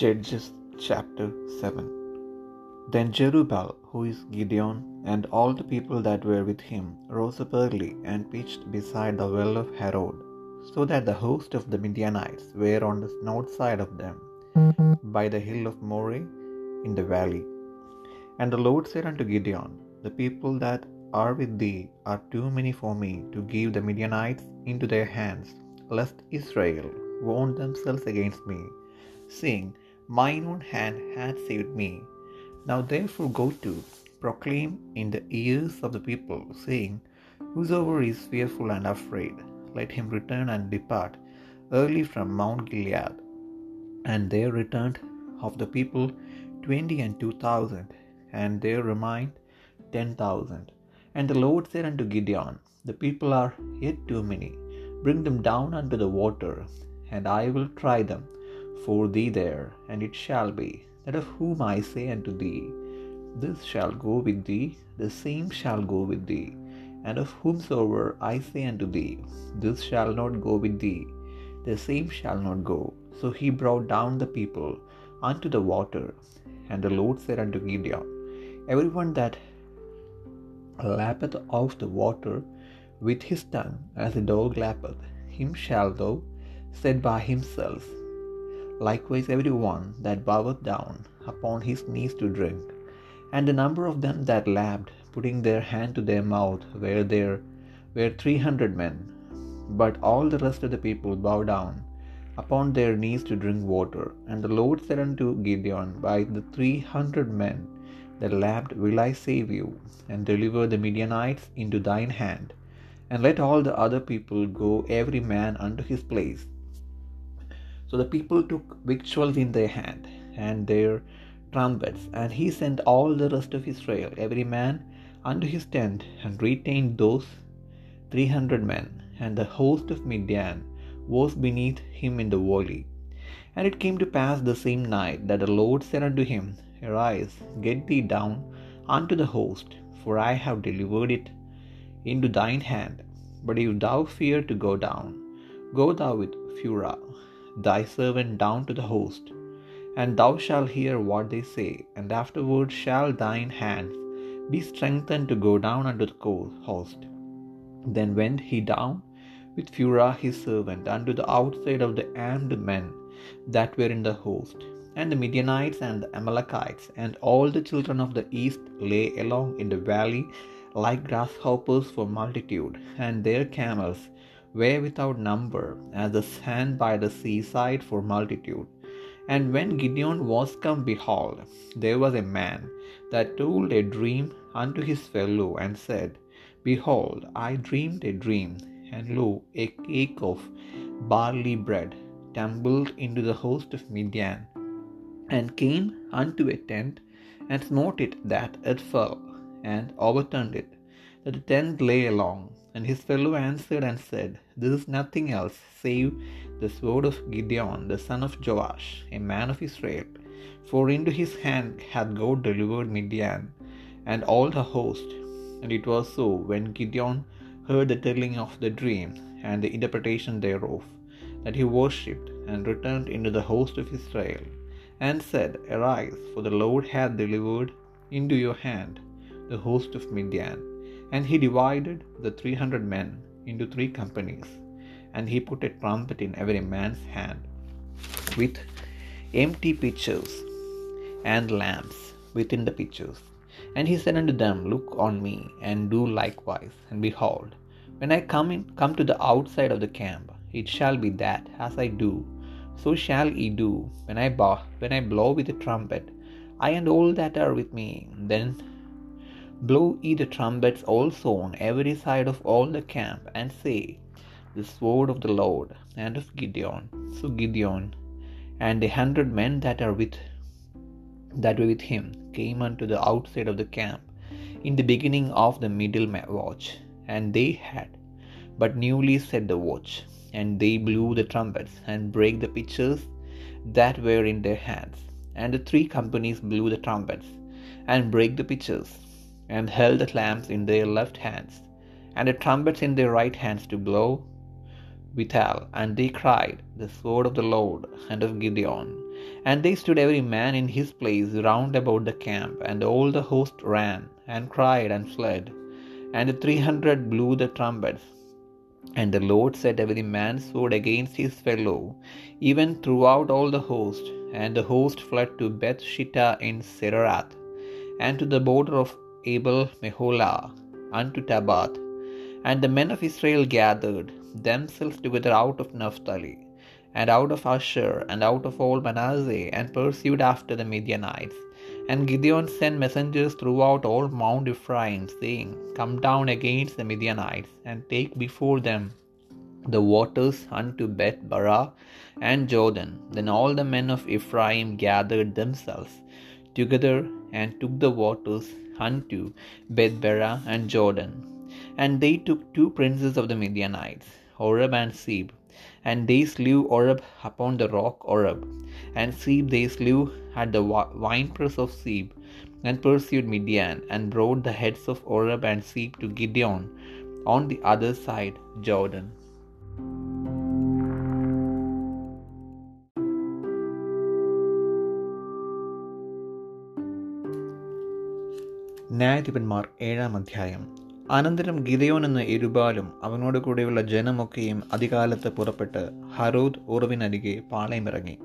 Judges chapter 7 Then Jerubbaal, who is Gideon, and all the people that were with him, rose up early and pitched beside the well of Harod, so that the host of the Midianites were on the north side of them, by the hill of Moreh in the valley. And the Lord said unto Gideon, The people that are with thee are too many for me to give the Midianites into their hands, lest Israel wound themselves against me, seeing mine own hand hath saved me. Now therefore go to, proclaim in the ears of the people, saying, Whosoever is fearful and afraid, let him return and depart early from Mount Gilead. And there returned of the people twenty and two thousand, and there remained ten thousand. And the Lord said unto Gideon, The people are yet too many. Bring them down unto the water, and I will try them for thee there. And it shall be, that of whom I say unto thee, This shall go with thee, the same shall go with thee. And of whomsoever I say unto thee, This shall not go with thee, the same shall not go. So he brought down the people unto the water. And the Lord said unto Gideon, Every one that lappeth of the water with his tongue, as a dog lappeth, him shall thou set by himself. Likewise every one that boweth down upon his knees to drink. And the number of them that lapped, putting their hand to their mouth, were there were three hundred men. But all the rest of the people bowed down upon their knees to drink water. And the Lord said unto Gideon, By the three hundred men that lapped will I save you, and deliver the Midianites into thine hand. And let all the other people go every man unto his place. So the people took victuals in their hand, and their trumpets, and he sent all the rest of Israel, every man unto his tent, and retained those three hundred men. And the host of Midian was beneath him in the valley. And it came to pass the same night that the Lord said unto him, Arise, get thee down unto the host, for I have delivered it into thine hand. But if thou fear to go down, go thou with Phurah thy servant down to the host, and thou shalt hear what they say, and afterward shall thine hands be strengthened to go down unto the host. Then went he down with Phurah his servant unto the outside of the armed men that were in the host. And the Midianites and the Amalekites and all the children of the east lay along in the valley like grasshoppers for multitude, and their camels were without number, as the sand by the seaside for multitude. And when Gideon was come, behold, there was a man that told a dream unto his fellow, and said, Behold, I dreamed a dream, and lo, a cake of barley bread tumbled into the host of Midian, and came unto a tent, and smote it that it fell, and overturned it, that the tent lay along. And his fellow answered and said, This is nothing else save the sword of Gideon, the son of Joash, a man of Israel. For into his hand hath God delivered Midian and all the host. And it was so when Gideon heard the telling of the dream and the interpretation thereof, that he worshipped and returned into the host of Israel, and said, Arise, for the Lord hath delivered into your hand the host of Midian. And he divided the three hundred men into three companies, and he put a trumpet in every man's hand, with empty pitchers and lamps within the pitchers. And he said unto them, Look on me, and do likewise. And behold, when I come in, come to the outside of the camp, it shall be that as I do, so shall ye do when I bow, when I blow with the trumpet, I and all that are with me. Then blow ye the trumpets also on every side of all the camp, and say, The sword of the Lord and of Gideon. So Gideon and the hundred men that are with that were with him came unto the outside of the camp in the beginning of the middle watch, and they had but newly set the watch, and they blew the trumpets and brake the pitchers that were in their hands. And the three companies blew the trumpets and brake the pitchers, and held the lamps in their left hands, and the trumpets in their right hands to blow withal. And they cried, The sword of the Lord and of Gideon. And they stood every man in his place round about the camp, and all the host ran, and cried, and fled. And the three hundred blew the trumpets. And the Lord set every man's sword against his fellow, even throughout all the host. And the host fled to Beth Shittah in Zererath, and to the border of Abel Meholah, unto Tabbath. And the men of Israel gathered themselves together out of Naphtali, and out of Asher, and out of all Manasseh, and pursued after the Midianites. And Gideon sent messengers throughout all Mount Ephraim, saying, Come down against the Midianites, and take before them the waters unto Beth Barah and Jordan. Then all the men of Ephraim gathered themselves together and took the waters unto Beth Barah and Jordan. And they took two princes of the Midianites, Oreb and Zeeb. And they slew Oreb upon the rock Oreb, and Zeeb they slew at the winepress of Zeeb, and pursued Midian, and brought the heads of Oreb and Zeeb to Gideon on the other side Jordan. ന്യായാധിപന്മാർ ഏഴാം അധ്യായം. അനന്തരം ഗിതയോൻ എന്ന ഇരുബാലും അവനോട് കൂടെയുള്ള ജനമൊക്കെയും അധികാലത്ത് പുറപ്പെട്ട് ഹറൂദ് ഉറവിനരികെ പാളയമിറങ്ങി.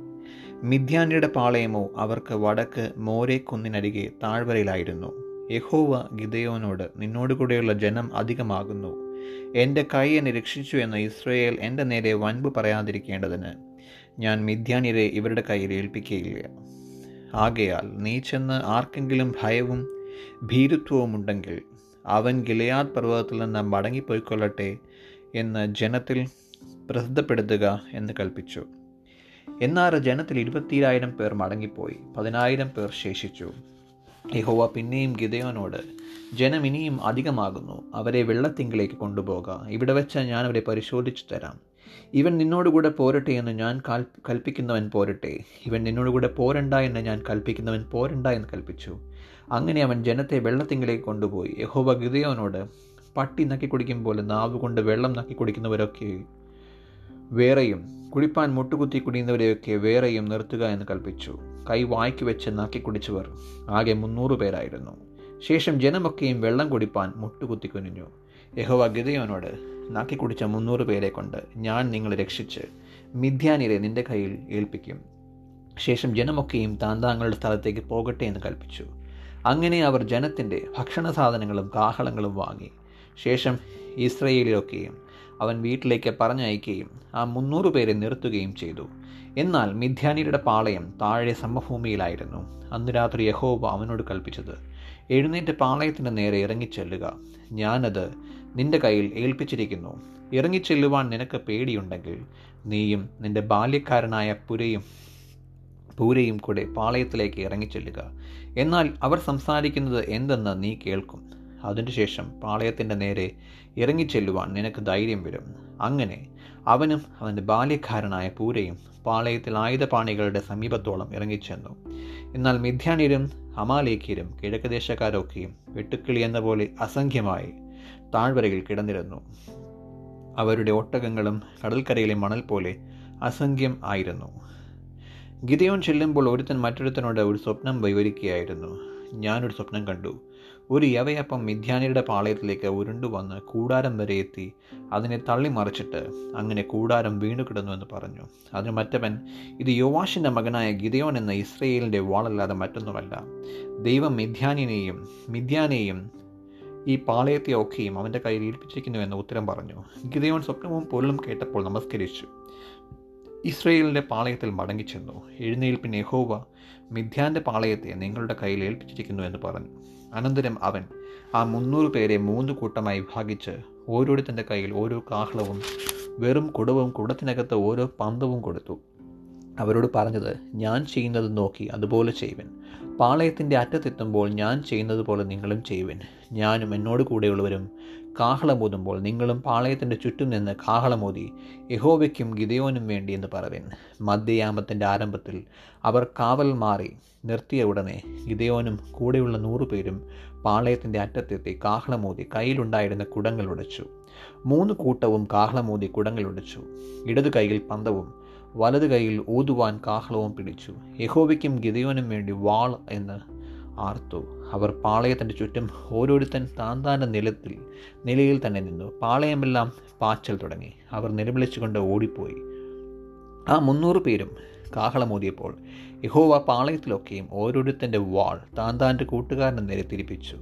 മിഥ്യാനിയുടെ പാളയമോ അവർക്ക് വടക്ക് മോരെ കുന്നിനരികെ താഴ്വരയിലായിരുന്നു. യഹോവ ഗിതയോനോട് നിന്നോട് കൂടെയുള്ള ജനം അധികമാകുന്നു. എന്റെ കൈ എന്നെ രക്ഷിച്ചു എന്ന ഇസ്രയേൽ എന്റെ നേരെ വൻപ് പറയാതിരിക്കേണ്ടതിന് ഞാൻ മിഥ്യാനിരെ ഇവരുടെ കയ്യിൽ ഏൽപ്പിക്കുകയില്ല ആകയാൽ നീ ചെന്ന് ആർക്കെങ്കിലും ഭയവും ഭീരുത്വവുമുണ്ടെങ്കിൽ അവൻ ഗിലയാദ് പർവതത്തിൽ നിന്ന് മടങ്ങിപ്പോയിക്കൊള്ളട്ടെ എന്ന് ജനത്തിൽ പ്രസിദ്ധപ്പെടുത്തുക എന്ന് കൽപ്പിച്ചു. എന്നാൽ ജനത്തിൽ ഇരുപത്തിരായിരം പേർ മടങ്ങിപ്പോയി പതിനായിരം പേർ ശേഷിച്ചു. യഹോവ പിന്നെയും ഗിതയോനോട് ജനം ഇനിയും അധികമാകുന്നു അവരെ വെള്ളത്തിങ്കിലേക്ക് കൊണ്ടുപോക ഇവിടെ വെച്ച് ഞാൻ അവരെ പരിശോധിച്ചു തരാം. ഇവൻ നിന്നോടുകൂടെ പോരട്ടെ എന്ന് ഞാൻ കൽപ്പിക്കുന്നവൻ പോരട്ടെ. ഇവൻ നിന്നോടുകൂടെ പോരണ്ട എന്ന് ഞാൻ കൽപ്പിക്കുന്നവൻ പോരണ്ട എന്ന് കൽപ്പിച്ചു. അങ്ങനെ അവൻ ജനത്തെ വെള്ളത്തിങ്കിലേക്ക് കൊണ്ടുപോയി. യഹോബ ഗിതയോനോട് പട്ടി നക്കി കുടിക്കും പോലെ നാവ് കൊണ്ട് വെള്ളം നക്കി കുടിക്കുന്നവരൊക്കെ വേറെയും കുടിപ്പാൻ മുട്ടുകുത്തി കുടിയുന്നവരെയൊക്കെ വേറെയും നിർത്തുക എന്ന് കൽപ്പിച്ചു. കൈ വായ്ക്ക് വെച്ച് നക്കി കുടിച്ചവർ ആകെ മുന്നൂറ് പേരായിരുന്നു. ശേഷം ജനമൊക്കെയും വെള്ളം കുടിപ്പാൻ മുട്ടുകുത്തി കുനിഞ്ഞു. യഹോവ ഗിതയോനോട് നാക്കി കുടിച്ച മുന്നൂറ് പേരെ കൊണ്ട് ഞാൻ നിങ്ങളെ രക്ഷിച്ച് മിഥ്യാനിരെ നിന്റെ കയ്യിൽ ഏൽപ്പിക്കും. ശേഷം ജനമൊക്കെയും താന്താങ്ങളുടെ സ്ഥലത്തേക്ക് പോകട്ടെ എന്ന് കൽപ്പിച്ചു. അങ്ങനെ അവർ ജനത്തിന്റെ ഭക്ഷണ സാധനങ്ങളും കാഹളങ്ങളും വാങ്ങി. ശേഷം ഇസ്രയേലിലൊക്കെയും അവൻ വീട്ടിലേക്ക് പറഞ്ഞയക്കുകയും ആ മുന്നൂറ് പേരെ നിർത്തുകയും ചെയ്തു. എന്നാൽ മിഥ്യാനിയുടെ പാളയം താഴെ സമഭൂമിയിലായിരുന്നു. അന്ന് രാത്രി യഹോബ അവനോട് കൽപ്പിച്ചത് എഴുന്നേറ്റ് പാളയത്തിന്റെ നേരെ ഇറങ്ങിച്ചെല്ലുക. ഞാനത് നിന്റെ കയ്യിൽ ഏൽപ്പിച്ചിരിക്കുന്നു. ഇറങ്ങിച്ചെല്ലുവാൻ നിനക്ക് പേടിയുണ്ടെങ്കിൽ നീയും നിന്റെ ബാല്യക്കാരനായ പുരയും പൂരയും കൂടെ പാളയത്തിലേക്ക് ഇറങ്ങിച്ചെല്ലുക. എന്നാൽ അവർ സംസാരിക്കുന്നത് എന്തെന്ന് നീ കേൾക്കും. അതിനുശേഷം പാളയത്തിന്റെ നേരെ ഇറങ്ങിച്ചെല്ലുവാൻ നിനക്ക് ധൈര്യം വരും. അങ്ങനെ അവനും അവന്റെ ബാല്യക്കാരനായ പൂരയും പാളയത്തിൽ ആയുധപാണികളുടെ സമീപത്തോളം ഇറങ്ങിച്ചെന്നു. എന്നാൽ മിഥ്യാനിരും അമാലേഖ്യരും കിഴക്കദേശക്കാരൊക്കെയും വെട്ടുക്കിളി എന്ന പോലെ അസംഖ്യമായി താഴ്വരയിൽ കിടന്നിരുന്നു. അവരുടെ ഒട്ടകങ്ങളും കടൽക്കരയിലെ മണൽ പോലെ അസംഖ്യം ആയിരുന്നു. ഗിതയോൻ ചെല്ലുമ്പോൾ ഒരുത്തൻ മറ്റൊരുത്തനോട് ഒരു സ്വപ്നം വിവരിക്കുകയായിരുന്നു. ഞാനൊരു സ്വപ്നം കണ്ടു. ഒരു യവയപ്പം മിഥ്യാനിയുടെ പാളയത്തിലേക്ക് ഉരുണ്ടു വന്ന് കൂടാരം വരെ എത്തി. അതിനെ തള്ളി മറിച്ചിട്ട് അങ്ങനെ കൂടാരം വീണു കിടന്നു എന്ന് പറഞ്ഞു. അതിന് മറ്റവൻ ഇത് യോവാഷിന്റെ മകനായ ഗിതയോൻ എന്ന ഇസ്രയേലിന്റെ വാളല്ലാതെ മറ്റൊന്നുമല്ല. ദൈവം മിഥ്യാനിനെയും മിഥ്യാനെയും ഈ പാളയത്തെ ഒക്കെയും അവന്റെ കയ്യിൽ ഏൽപ്പിച്ചിരിക്കുന്നു എന്ന് ഉത്തരം പറഞ്ഞു. ഗിതയോൻ സ്വപ്നവും പൊരുളും കേട്ടപ്പോൾ നമസ്കരിച്ചു. ഇസ്രയേലിന്റെ പാളയത്തിൽ മടങ്ങിച്ചെന്നു. എഴുന്നേൽപ്പിൻ യഹോവ മിഥ്യാന്റെ പാളയത്തെ നിങ്ങളുടെ കയ്യിൽ ഏൽപ്പിച്ചിരിക്കുന്നു എന്ന് പറഞ്ഞു. അനന്തരം അവൻ ആ മുന്നൂറ് പേരെ മൂന്ന് കൂട്ടമായി വിഭാഗിച്ച് ഓരോരുത്തന്റെ കയ്യിൽ ഓരോ കാഹളവും വെറും കുടവും കുടത്തിനകത്ത് ഓരോ പന്തവും കൊടുത്തു. അവരോട് പറഞ്ഞത് ഞാൻ ചെയ്യുന്നത് നോക്കി അതുപോലെ ചെയ്യുവൻ. പാളയത്തിന്റെ അറ്റത്തെത്തുമ്പോൾ ഞാൻ ചെയ്യുന്നത് പോലെ നിങ്ങളും ചെയ്യുവൻ. ഞാനും എന്നോട് കൂടെയുള്ളവരും കാഹളമോതുമ്പോൾ നിങ്ങളും പാളയത്തിന്റെ ചുറ്റും നിന്ന് കാഹളമോതി യഹോവയ്ക്കും ഗിതയോനും വേണ്ടി എന്ന് പറവിൻ. മധ്യയാമത്തിന്റെ ആരംഭത്തിൽ അവർ കാവൽ മാറി നിർത്തിയ ഉടനെ ഗിതയോനും കൂടെയുള്ള നൂറുപേരും പാളയത്തിന്റെ അറ്റത്തെത്തി കാഹളമോതി കയ്യിലുണ്ടായിരുന്ന കുടങ്ങൾ ഉടച്ചു. മൂന്ന് കൂട്ടവും കാഹളമോതി കുടങ്ങൾ ഉടച്ചു. ഇടതു കൈയിൽ പന്തവും വലത് കൈയിൽ ഊതുവാൻ കാഹളവും പിടിച്ചു. യഹോവയ്ക്കും ഗിതയോനും വേണ്ടി വാൾ എന്ന് ആർത്തു. അവർ പാളയത്തിന്റെ ചുറ്റും ഓരോരുത്തൻ താൻ താന്റെ നിലത്തിൽ നിലയിൽ തന്നെ നിന്നു. പാളയമെല്ലാം പാച്ചൽ തുടങ്ങി. അവർ നിലവിളിച്ചുകൊണ്ട് ഓടിപ്പോയി. ആ മുന്നൂറ് പേരും കാഹളമോതിയപ്പോൾ യഹോവ പാളയത്തിലൊക്കെയും ഓരോരുത്തന്റെ വാൾ താൻ താന്റെ കൂട്ടുകാരനെ നേരെ തിരിപ്പിച്ചു.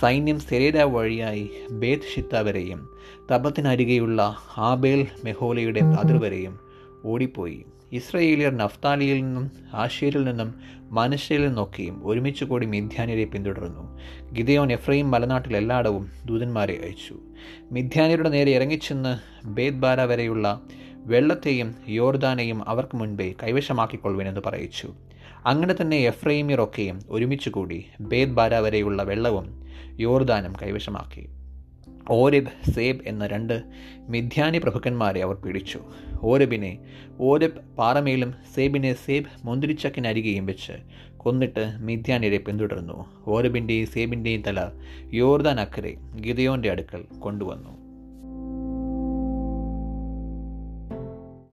സൈന്യം സെരേര വഴിയായി ബേത്ത് ഷിത്ത വരെയും തപത്തിനരികെയുള്ള ആബേൽ മെഹോലയുടെ അതിർവരെയും ഓടിപ്പോയി. ഇസ്രയേലിയർ നഫ്താലിയിൽ നിന്നും ആഷേരിൽ നിന്നും മനുഷ്യരിൽ നിന്നൊക്കെയും ഒരുമിച്ച് കൂടി മിഥ്യാനിയരെ പിന്തുടർന്നു. ഗിദയോൻ എഫ്രൈം മലനാട്ടിൽ എല്ലായിടവും ദൂതന്മാരെ അയച്ചു. മിഥ്യാനിയരുടെ നേരെ ഇറങ്ങിച്ചെന്ന് ബേദ്ബാര വരെയുള്ള വെള്ളത്തെയും യോർദാനെയും അവർക്ക് മുൻപേ കൈവശമാക്കിക്കൊള്ളുവിനെന്ന് പറയിച്ചു. അങ്ങനെ തന്നെ എഫ്രൈമിയറൊക്കെയും ഒരുമിച്ച് കൂടി ബേദ്ബാര വരെയുള്ള വെള്ളവും യോർദാനും കൈവശമാക്കി. ഓരബ് സേബ് എന്ന രണ്ട് മിഥ്യാനി പ്രഭുക്കന്മാരെ അവർ പിടിച്ചു ഓരബിനെ ഓരബ് പാറമേലും സേബിനെ സേബ് മുന്തിരിച്ചക്കിനരികെയും വെച്ച് കൊന്നിട്ട് മിഥ്യാനിരെ പിന്തുടർന്നു. ഓരബിന്റെയും സേബിന്റെയും തല യോർദാൻ അക്കരെ ഗിതയോന്റെ അടുക്കൽ കൊണ്ടുവന്നു.